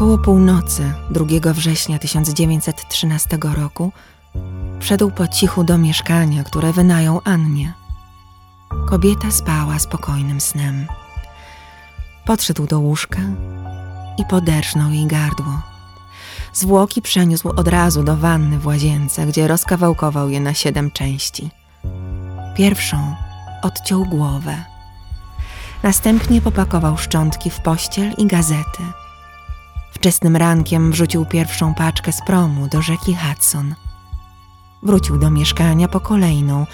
Około północy 2 września 1913 roku wszedł po cichu do mieszkania, które wynajął Annie. Kobieta spała spokojnym snem. Podszedł do łóżka i poderżnął jej gardło. Zwłoki przeniósł od razu do wanny w łazience, gdzie rozkawałkował je na siedem części. Pierwszą odciął głowę. Następnie popakował szczątki w pościel i gazety. Wczesnym rankiem wrzucił pierwszą paczkę z promu do rzeki Hudson. Wrócił do mieszkania po kolejną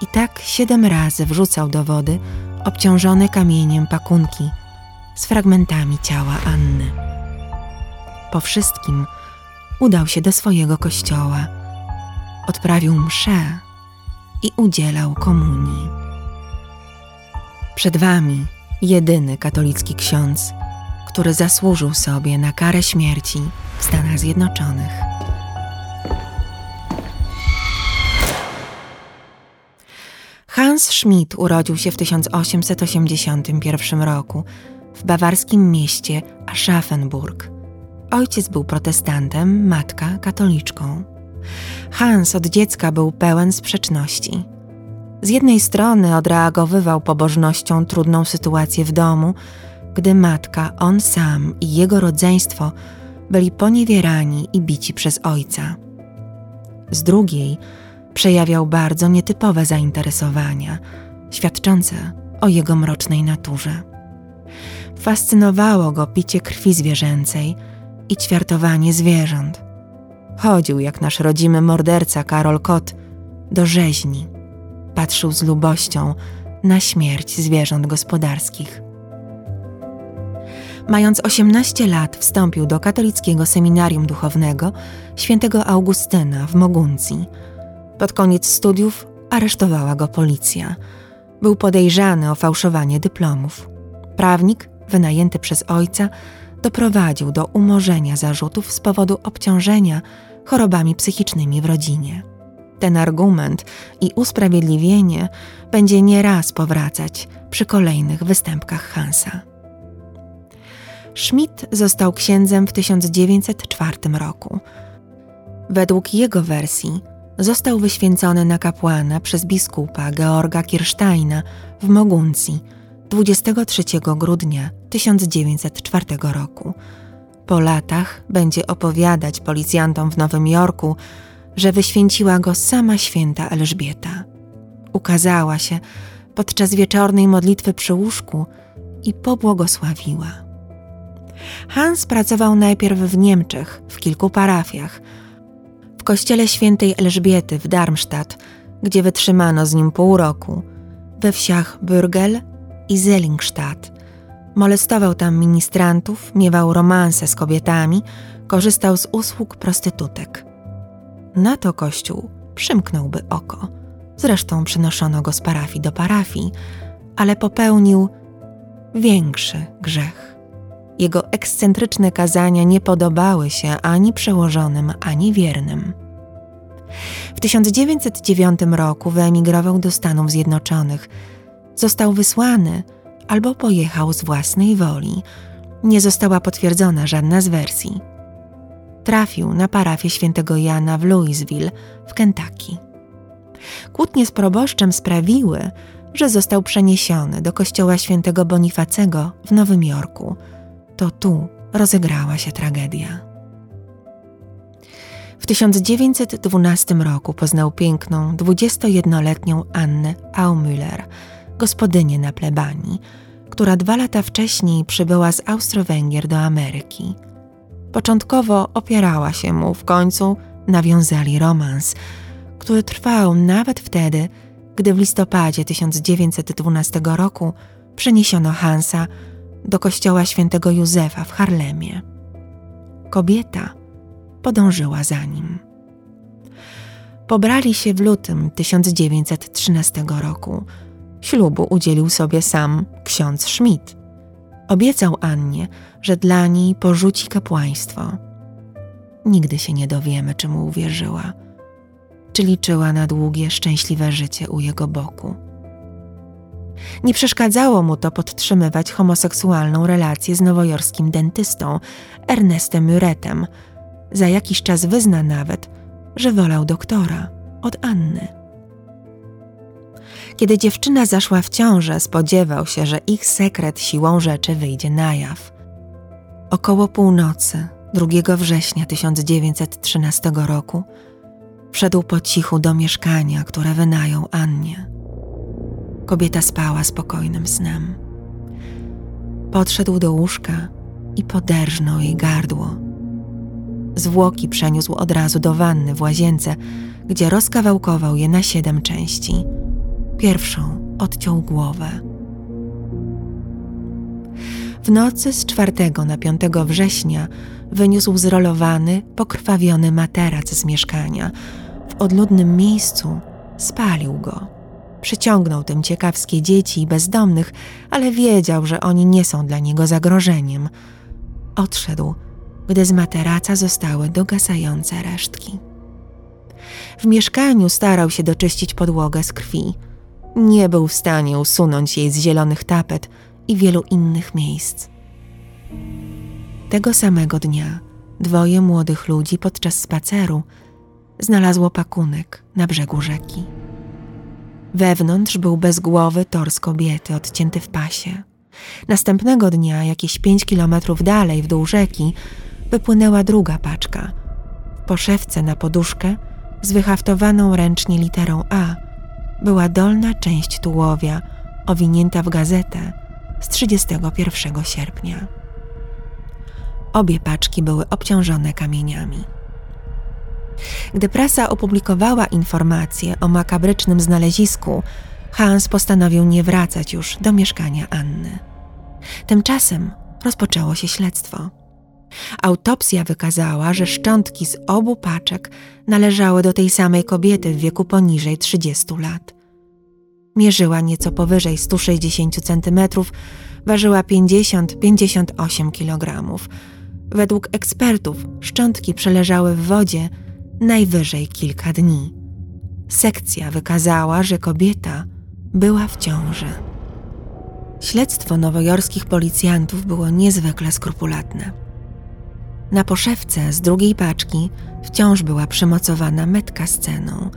i tak siedem razy wrzucał do wody obciążone kamieniem pakunki z fragmentami ciała Anny. Po wszystkim udał się do swojego kościoła, odprawił mszę i udzielał komunii. Przed wami jedyny katolicki ksiądz, który zasłużył sobie na karę śmierci w Stanach Zjednoczonych. Hans Schmidt urodził się w 1881 roku w bawarskim mieście Aschaffenburg. Ojciec był protestantem, matka katoliczką. Hans od dziecka był pełen sprzeczności. Z jednej strony odreagowywał pobożnością trudną sytuację w domu, gdy matka, on sam i jego rodzeństwo byli poniewierani i bici przez ojca. Z drugiej przejawiał bardzo nietypowe zainteresowania, świadczące o jego mrocznej naturze. Fascynowało go picie krwi zwierzęcej i ćwiartowanie zwierząt. Chodził jak nasz rodzimy morderca Karol Kot do rzeźni. Patrzył z lubością na śmierć zwierząt gospodarskich. Mając 18 lat, wstąpił do katolickiego seminarium duchownego świętego Augustyna w Moguncji. Pod koniec studiów aresztowała go policja. Był podejrzany o fałszowanie dyplomów. Prawnik, wynajęty przez ojca, doprowadził do umorzenia zarzutów z powodu obciążenia chorobami psychicznymi w rodzinie. Ten argument i usprawiedliwienie będzie nieraz powracać przy kolejnych występkach Hansa. Schmidt został księdzem w 1904 roku. Według jego wersji został wyświęcony na kapłana przez biskupa Georga Kirsteina w Moguncji 23 grudnia 1904 roku. Po latach będzie opowiadać policjantom w Nowym Jorku, że wyświęciła go sama święta Elżbieta. Ukazała się podczas wieczornej modlitwy przy łóżku i pobłogosławiła. Hans pracował najpierw w Niemczech, w kilku parafiach. W kościele świętej Elżbiety w Darmstadt, gdzie wytrzymano z nim pół roku, we wsiach Bürgel i Zellingstadt. Molestował tam ministrantów, miewał romanse z kobietami, korzystał z usług prostytutek. Na to kościół przymknąłby oko. Zresztą przynoszono go z parafii do parafii, ale popełnił większy grzech. Jego ekscentryczne kazania nie podobały się ani przełożonym, ani wiernym. W 1909 roku wyemigrował do Stanów Zjednoczonych. Został wysłany albo pojechał z własnej woli. Nie została potwierdzona żadna z wersji. Trafił na parafię świętego Jana w Louisville w Kentucky. Kłótnie z proboszczem sprawiły, że został przeniesiony do kościoła świętego Bonifacego w Nowym Jorku – to tu rozegrała się tragedia. W 1912 roku poznał piękną, 21-letnią Annę Aumüller, gospodynię na plebanii, która dwa lata wcześniej przybyła z Austro-Węgier do Ameryki. Początkowo opierała się mu, w końcu nawiązali romans, który trwał nawet wtedy, gdy w listopadzie 1912 roku przeniesiono Hansa do kościoła świętego Józefa w Harlemie. Kobieta podążyła za nim. Pobrali się w lutym 1913 roku. Ślubu udzielił sobie sam ksiądz Schmidt. Obiecał Annie, że dla niej porzuci kapłaństwo. Nigdy się nie dowiemy, czy mu uwierzyła, czy liczyła na długie, szczęśliwe życie u jego boku. Nie przeszkadzało mu to podtrzymywać homoseksualną relację z nowojorskim dentystą Ernestem Muretem. Za jakiś czas wyzna nawet, że wolał doktora od Anny. Kiedy dziewczyna zaszła w ciążę, spodziewał się, że ich sekret siłą rzeczy wyjdzie na jaw. Około północy 2 września 1913 roku wszedł po cichu do mieszkania, które wynajął Annie. Kobieta spała spokojnym snem. Podszedł do łóżka i poderżnął jej gardło. Zwłoki przeniósł od razu do wanny w łazience, gdzie rozkawałkował je na siedem części. Pierwszą odciął głowę. W nocy z 4 na 5 września wyniósł zrolowany, pokrwawiony materac z mieszkania. W odludnym miejscu spalił go. Przyciągnął tym ciekawskie dzieci i bezdomnych, ale wiedział, że oni nie są dla niego zagrożeniem. Odszedł, gdy z materaca zostały dogasające resztki. W mieszkaniu starał się doczyścić podłogę z krwi. Nie był w stanie usunąć jej z zielonych tapet i wielu innych miejsc. Tego samego dnia dwoje młodych ludzi podczas spaceru znalazło pakunek na brzegu rzeki. Wewnątrz był bezgłowy tors kobiety odcięty w pasie. Następnego dnia, jakieś pięć kilometrów dalej w dół rzeki, wypłynęła druga paczka. W poszewce na poduszkę z wyhaftowaną ręcznie literą A była dolna część tułowia owinięta w gazetę z 31 sierpnia. Obie paczki były obciążone kamieniami. Gdy prasa opublikowała informację o makabrycznym znalezisku, Hans postanowił nie wracać już do mieszkania Anny. Tymczasem rozpoczęło się śledztwo. Autopsja wykazała, że szczątki z obu paczek należały do tej samej kobiety w wieku poniżej 30 lat. Mierzyła nieco powyżej 160 cm, ważyła 50-58 kg. Według ekspertów szczątki przeleżały w wodzie najwyżej kilka dni. Sekcja wykazała, że kobieta była w ciąży. Śledztwo nowojorskich policjantów było niezwykle skrupulatne. Na poszewce z drugiej paczki wciąż była przymocowana metka z ceną.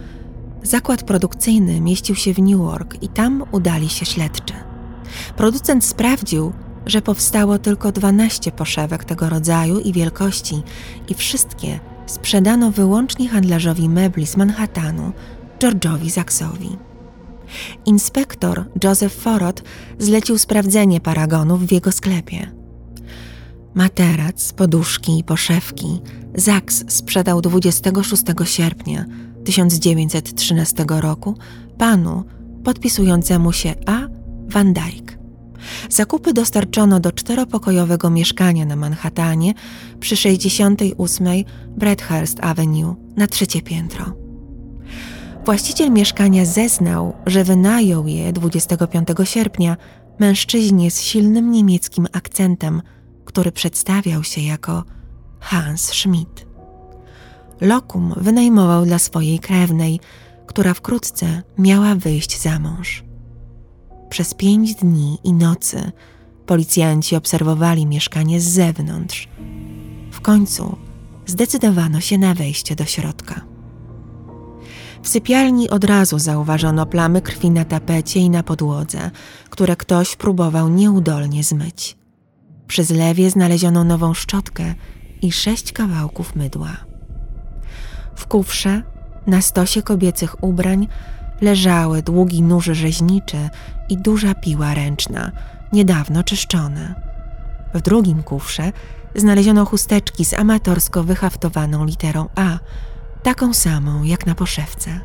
Zakład produkcyjny mieścił się w Newark i tam udali się śledczy. Producent sprawdził, że powstało tylko 12 poszewek tego rodzaju i wielkości i wszystkie sprzedano wyłącznie handlarzowi mebli z Manhattanu, George'owi Zaksowi. Inspektor Joseph Forot zlecił sprawdzenie paragonów w jego sklepie. Materac, poduszki i poszewki Zaks sprzedał 26 sierpnia 1913 roku panu podpisującemu się A. Van Dyke. Zakupy dostarczono do czteropokojowego mieszkania na Manhattanie przy 68 Bradhurst Avenue na trzecie piętro. Właściciel mieszkania zeznał, że wynajął je 25 sierpnia mężczyźnie z silnym niemieckim akcentem, który przedstawiał się jako Hans Schmidt. Lokum wynajmował dla swojej krewnej, która wkrótce miała wyjść za mąż. Przez pięć dni i nocy policjanci obserwowali mieszkanie z zewnątrz. W końcu zdecydowano się na wejście do środka. W sypialni od razu zauważono plamy krwi na tapecie i na podłodze, które ktoś próbował nieudolnie zmyć. Przy zlewie znaleziono nową szczotkę i sześć kawałków mydła. W kufrze, na stosie kobiecych ubrań, leżały długi nóż rzeźniczy i duża piła ręczna, niedawno czyszczone. W drugim kufrze znaleziono chusteczki z amatorsko wyhaftowaną literą A, taką samą jak na poszewce.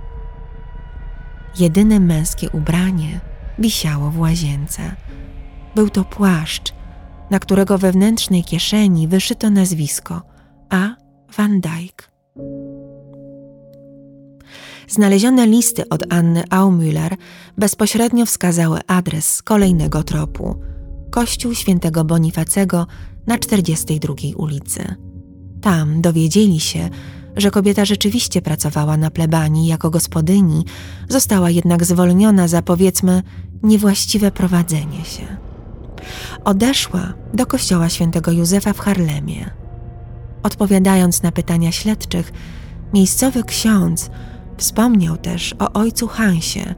Jedyne męskie ubranie wisiało w łazience. Był to płaszcz, na którego wewnętrznej kieszeni wyszyto nazwisko A. Van Dyke. Znalezione listy od Anny Aumüller bezpośrednio wskazały adres kolejnego tropu Kościół świętego Bonifacego na 42 ulicy. Tam dowiedzieli się, że kobieta rzeczywiście pracowała na plebanii jako gospodyni, została jednak zwolniona za powiedzmy niewłaściwe prowadzenie się. Odeszła do kościoła świętego Józefa w Harlemie. Odpowiadając na pytania śledczych, miejscowy ksiądz wspomniał też o ojcu Hansie.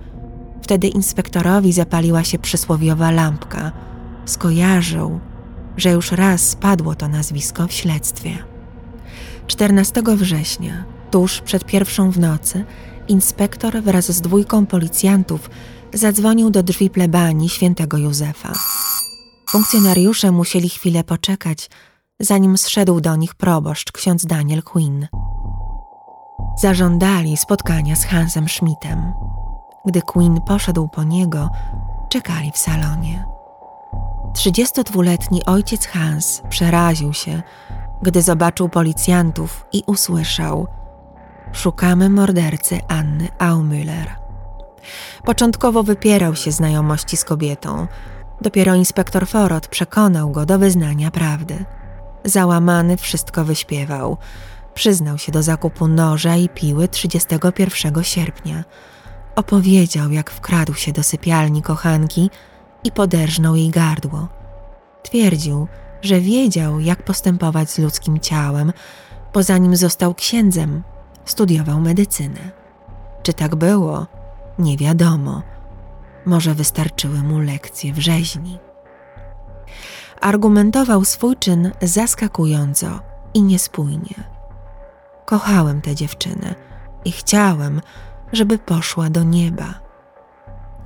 Wtedy inspektorowi zapaliła się przysłowiowa lampka. Skojarzył, że już raz spadło to nazwisko w śledztwie. 14 września, tuż przed pierwszą w nocy, inspektor wraz z dwójką policjantów zadzwonił do drzwi plebanii świętego Józefa. Funkcjonariusze musieli chwilę poczekać, zanim zszedł do nich proboszcz ksiądz Daniel Quinn. Zażądali spotkania z Hansem Schmidtem. Gdy Quinn poszedł po niego, czekali w salonie. 32-letni ojciec Hans przeraził się, gdy zobaczył policjantów i usłyszał: Szukamy mordercy Anny Aumüller. Początkowo wypierał się znajomości z kobietą. Dopiero inspektor Forot przekonał go do wyznania prawdy. Załamany wszystko wyśpiewał. Przyznał się do zakupu noża i piły 31 sierpnia. Opowiedział, jak wkradł się do sypialni kochanki i poderżnął jej gardło. Twierdził, że wiedział, jak postępować z ludzkim ciałem, bo zanim został księdzem, studiował medycynę. Czy tak było? Nie wiadomo. Może wystarczyły mu lekcje w rzeźni. Argumentował swój czyn zaskakująco i niespójnie. Kochałem tę dziewczynę i chciałem, żeby poszła do nieba.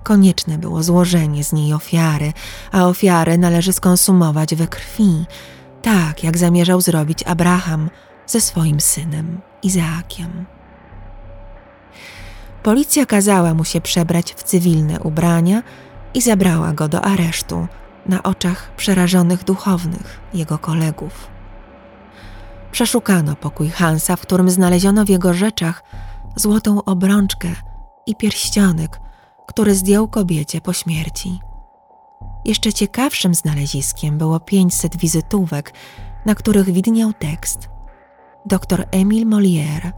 Konieczne było złożenie z niej ofiary, a ofiarę należy skonsumować we krwi, tak jak zamierzał zrobić Abraham ze swoim synem Izaakiem. Policja kazała mu się przebrać w cywilne ubrania i zabrała go do aresztu na oczach przerażonych duchownych jego kolegów. Przeszukano pokój Hansa, w którym znaleziono w jego rzeczach złotą obrączkę i pierścionek, który zdjął kobiecie po śmierci. Jeszcze ciekawszym znaleziskiem było 500 wizytówek, na których widniał tekst. Dr Emil Molière,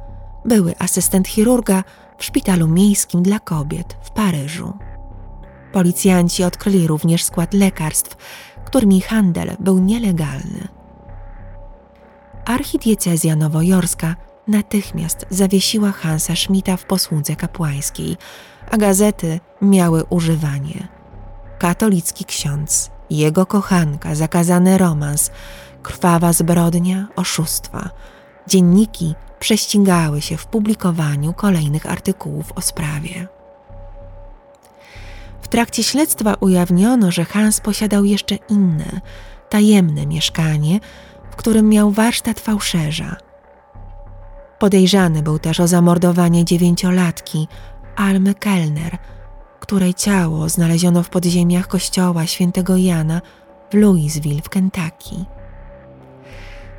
były asystent chirurga w szpitalu miejskim dla kobiet w Paryżu. Policjanci odkryli również skład lekarstw, którymi handel był nielegalny. Archidiecezja nowojorska natychmiast zawiesiła Hansa Schmidta w posłudze kapłańskiej, a gazety miały używanie. Katolicki ksiądz, jego kochanka, zakazany romans, krwawa zbrodnia, oszustwa. Dzienniki prześcigały się w publikowaniu kolejnych artykułów o sprawie. W trakcie śledztwa ujawniono, że Hans posiadał jeszcze inne, tajemne mieszkanie, w którym miał warsztat fałszerza. Podejrzany był też o zamordowanie dziewięciolatki Almy Kellner, której ciało znaleziono w podziemiach kościoła świętego Jana w Louisville w Kentucky.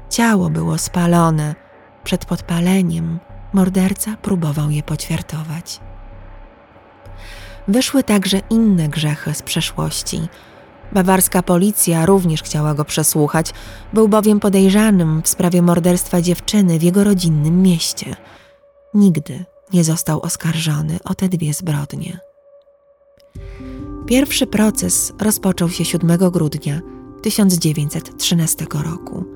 Ciało było spalone. Przed podpaleniem morderca próbował je poćwiartować. Wyszły także inne grzechy z przeszłości – Bawarska policja również chciała go przesłuchać, był bowiem podejrzanym w sprawie morderstwa dziewczyny w jego rodzinnym mieście. Nigdy nie został oskarżony o te dwie zbrodnie. Pierwszy proces rozpoczął się 7 grudnia 1913 roku.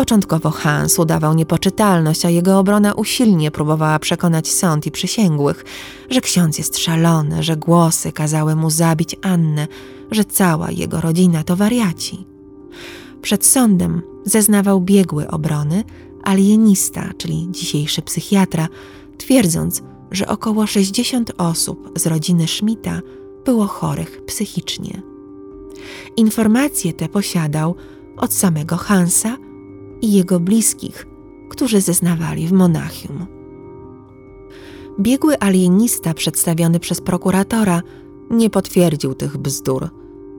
Początkowo Hans udawał niepoczytalność, a jego obrona usilnie próbowała przekonać sąd i przysięgłych, że ksiądz jest szalony, że głosy kazały mu zabić Annę, że cała jego rodzina to wariaci. Przed sądem zeznawał biegły obrony, alienista, czyli dzisiejszy psychiatra, twierdząc, że około 60 osób z rodziny Schmidta było chorych psychicznie. Informacje te posiadał od samego Hansa i jego bliskich, którzy zeznawali w Monachium. Biegły alienista przedstawiony przez prokuratora nie potwierdził tych bzdur.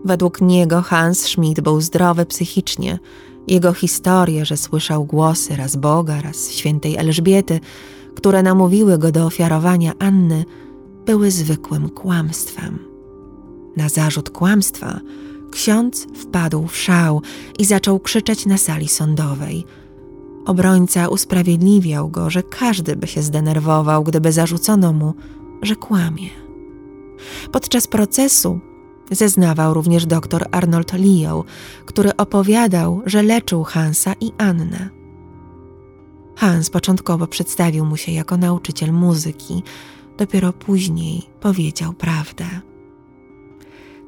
Według niego Hans Schmidt był zdrowy psychicznie. Jego historie, że słyszał głosy raz Boga, raz świętej Elżbiety, które namówiły go do ofiarowania Anny, były zwykłym kłamstwem. Na zarzut kłamstwa ksiądz wpadł w szał i zaczął krzyczeć na sali sądowej. Obrońca usprawiedliwiał go, że każdy by się zdenerwował, gdyby zarzucono mu, że kłamie. Podczas procesu zeznawał również dr Arnold Leo, który opowiadał, że leczył Hansa i Annę. Hans początkowo przedstawił mu się jako nauczyciel muzyki, dopiero później powiedział prawdę.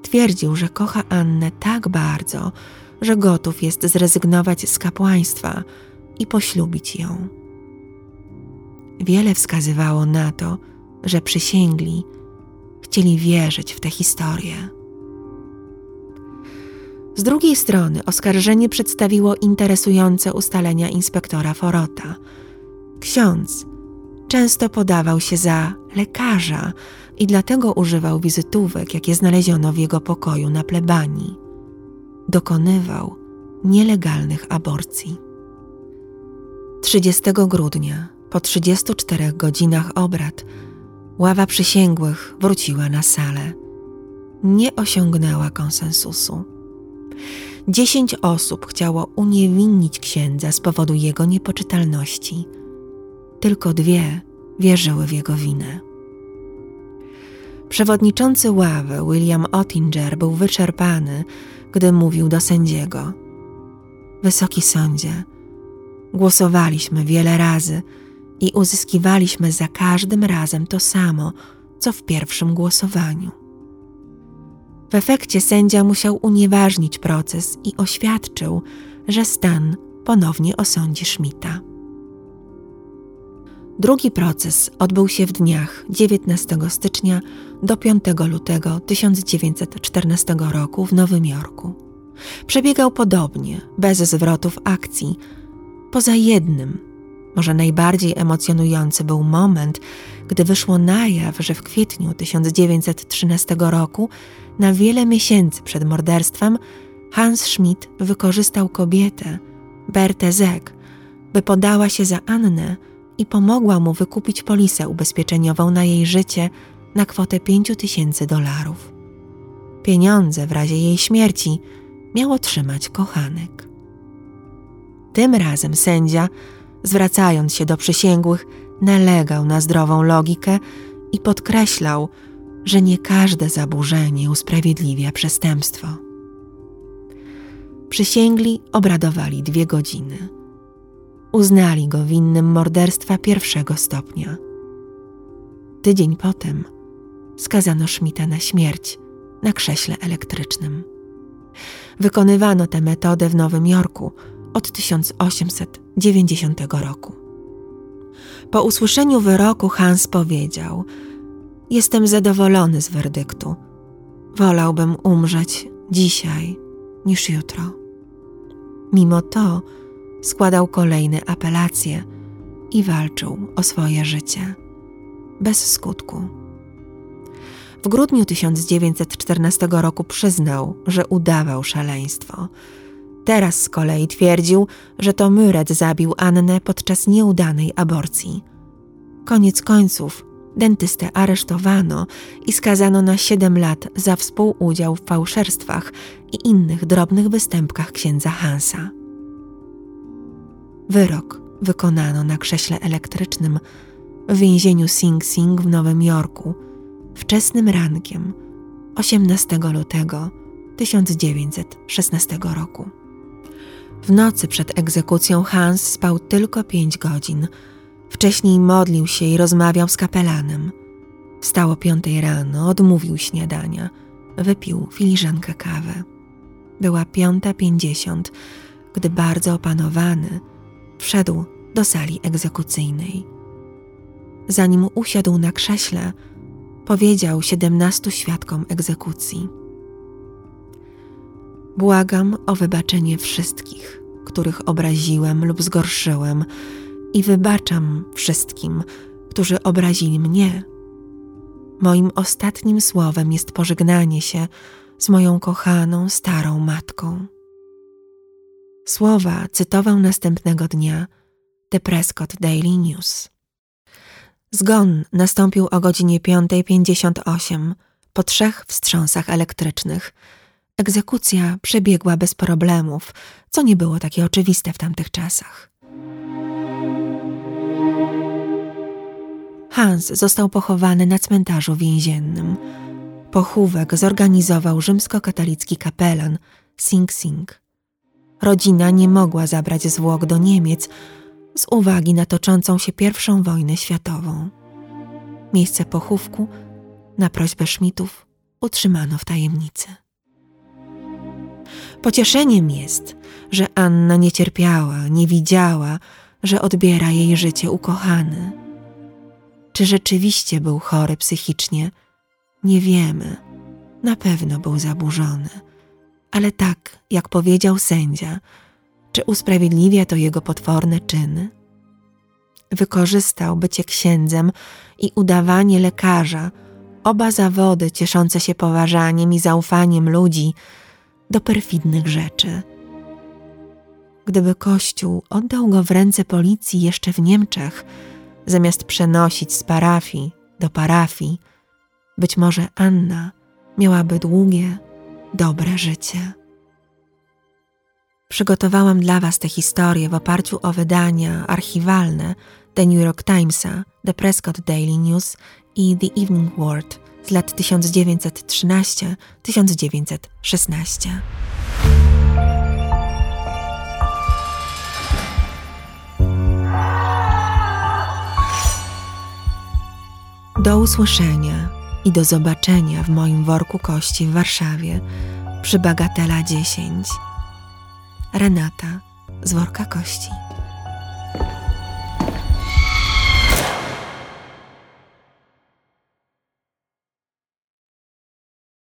Twierdził, że kocha Annę tak bardzo, że gotów jest zrezygnować z kapłaństwa i poślubić ją. Wiele wskazywało na to, że przysięgli chcieli wierzyć w tę historię. Z drugiej strony oskarżenie przedstawiło interesujące ustalenia inspektora Forota. Ksiądz często podawał się za lekarza i dlatego używał wizytówek, jakie znaleziono w jego pokoju na plebanii. Dokonywał nielegalnych aborcji. 30 grudnia, po 34 godzinach obrad, ława przysięgłych wróciła na salę. Nie osiągnęła konsensusu. Dziesięć osób chciało uniewinnić księdza z powodu jego niepoczytalności. Tylko dwie wierzyły w jego winę. Przewodniczący ławy William Ottinger był wyczerpany, gdy mówił do sędziego: Wysoki sądzie, głosowaliśmy wiele razy i uzyskiwaliśmy za każdym razem to samo, co w pierwszym głosowaniu. W efekcie sędzia musiał unieważnić proces i oświadczył, że stan ponownie osądzi Schmidta. Drugi proces odbył się w dniach 19 stycznia do 5 lutego 1914 roku w Nowym Jorku. Przebiegał podobnie, bez zwrotów akcji, poza jednym, może najbardziej emocjonujący był moment, gdy wyszło na jaw, że w kwietniu 1913 roku, na wiele miesięcy przed morderstwem, Hans Schmidt wykorzystał kobietę, Bertę Zeg, by podała się za Annę i pomogła mu wykupić polisę ubezpieczeniową na jej życie na kwotę 5 tysięcy dolarów. Pieniądze w razie jej śmierci miał otrzymać kochanek. Tym razem sędzia, zwracając się do przysięgłych, nalegał na zdrową logikę i podkreślał, że nie każde zaburzenie usprawiedliwia przestępstwo. Przysięgli obradowali dwie godziny. Uznali go winnym morderstwa pierwszego stopnia. Tydzień potem skazano Schmidta na śmierć na krześle elektrycznym. Wykonywano tę metodę w Nowym Jorku od 1890 roku. Po usłyszeniu wyroku Hans powiedział: Jestem zadowolony z werdyktu. Wolałbym umrzeć dzisiaj niż jutro. Mimo to składał kolejne apelacje i walczył o swoje życie. Bez skutku. W grudniu 1914 roku przyznał, że udawał szaleństwo. Teraz z kolei twierdził, że to Myret zabił Annę podczas nieudanej aborcji. Koniec końców dentystę aresztowano i skazano na 7 lat za współudział w fałszerstwach i innych drobnych występkach księdza Hansa. Wyrok wykonano na krześle elektrycznym w więzieniu Sing Sing w Nowym Jorku wczesnym rankiem 18 lutego 1916 roku. W nocy przed egzekucją Hans spał tylko pięć godzin. Wcześniej modlił się i rozmawiał z kapelanem. Wstało piątej rano, odmówił śniadania, wypił filiżankę kawy. Była piąta pięćdziesiąt, gdy bardzo opanowany wszedł do sali egzekucyjnej. Zanim usiadł na krześle, powiedział siedemnastu świadkom egzekucji – Błagam o wybaczenie wszystkich, których obraziłem lub zgorszyłem, i wybaczam wszystkim, którzy obrazili mnie. Moim ostatnim słowem jest pożegnanie się z moją kochaną starą matką. Słowa cytował następnego dnia The Prescott Daily News. Zgon nastąpił o godzinie 5.58 po trzech wstrząsach elektrycznych. Egzekucja przebiegła bez problemów, co nie było takie oczywiste w tamtych czasach. Hans został pochowany na cmentarzu więziennym. Pochówek zorganizował rzymskokatolicki kapelan Sing Sing. Rodzina nie mogła zabrać zwłok do Niemiec z uwagi na toczącą się pierwszą wojnę światową. Miejsce pochówku na prośbę Schmidtów utrzymano w tajemnicy. Pocieszeniem jest, że Anna nie cierpiała, nie widziała, że odbiera jej życie ukochany. Czy rzeczywiście był chory psychicznie? Nie wiemy. Na pewno był zaburzony. Ale tak, jak powiedział sędzia, czy usprawiedliwia to jego potworne czyny? Wykorzystał bycie księdzem i udawanie lekarza, oba zawody cieszące się poważaniem i zaufaniem ludzi, do perfidnych rzeczy. Gdyby Kościół oddał go w ręce policji jeszcze w Niemczech, zamiast przenosić z parafii do parafii, być może Anna miałaby długie, dobre życie. Przygotowałam dla Was tę historię w oparciu o wydania archiwalne The New York Timesa, The Prescott Daily News i The Evening World z lat 1913-1916. Do usłyszenia i do zobaczenia w moim worku kości w Warszawie przy Bagatela 10. Renata z worka kości.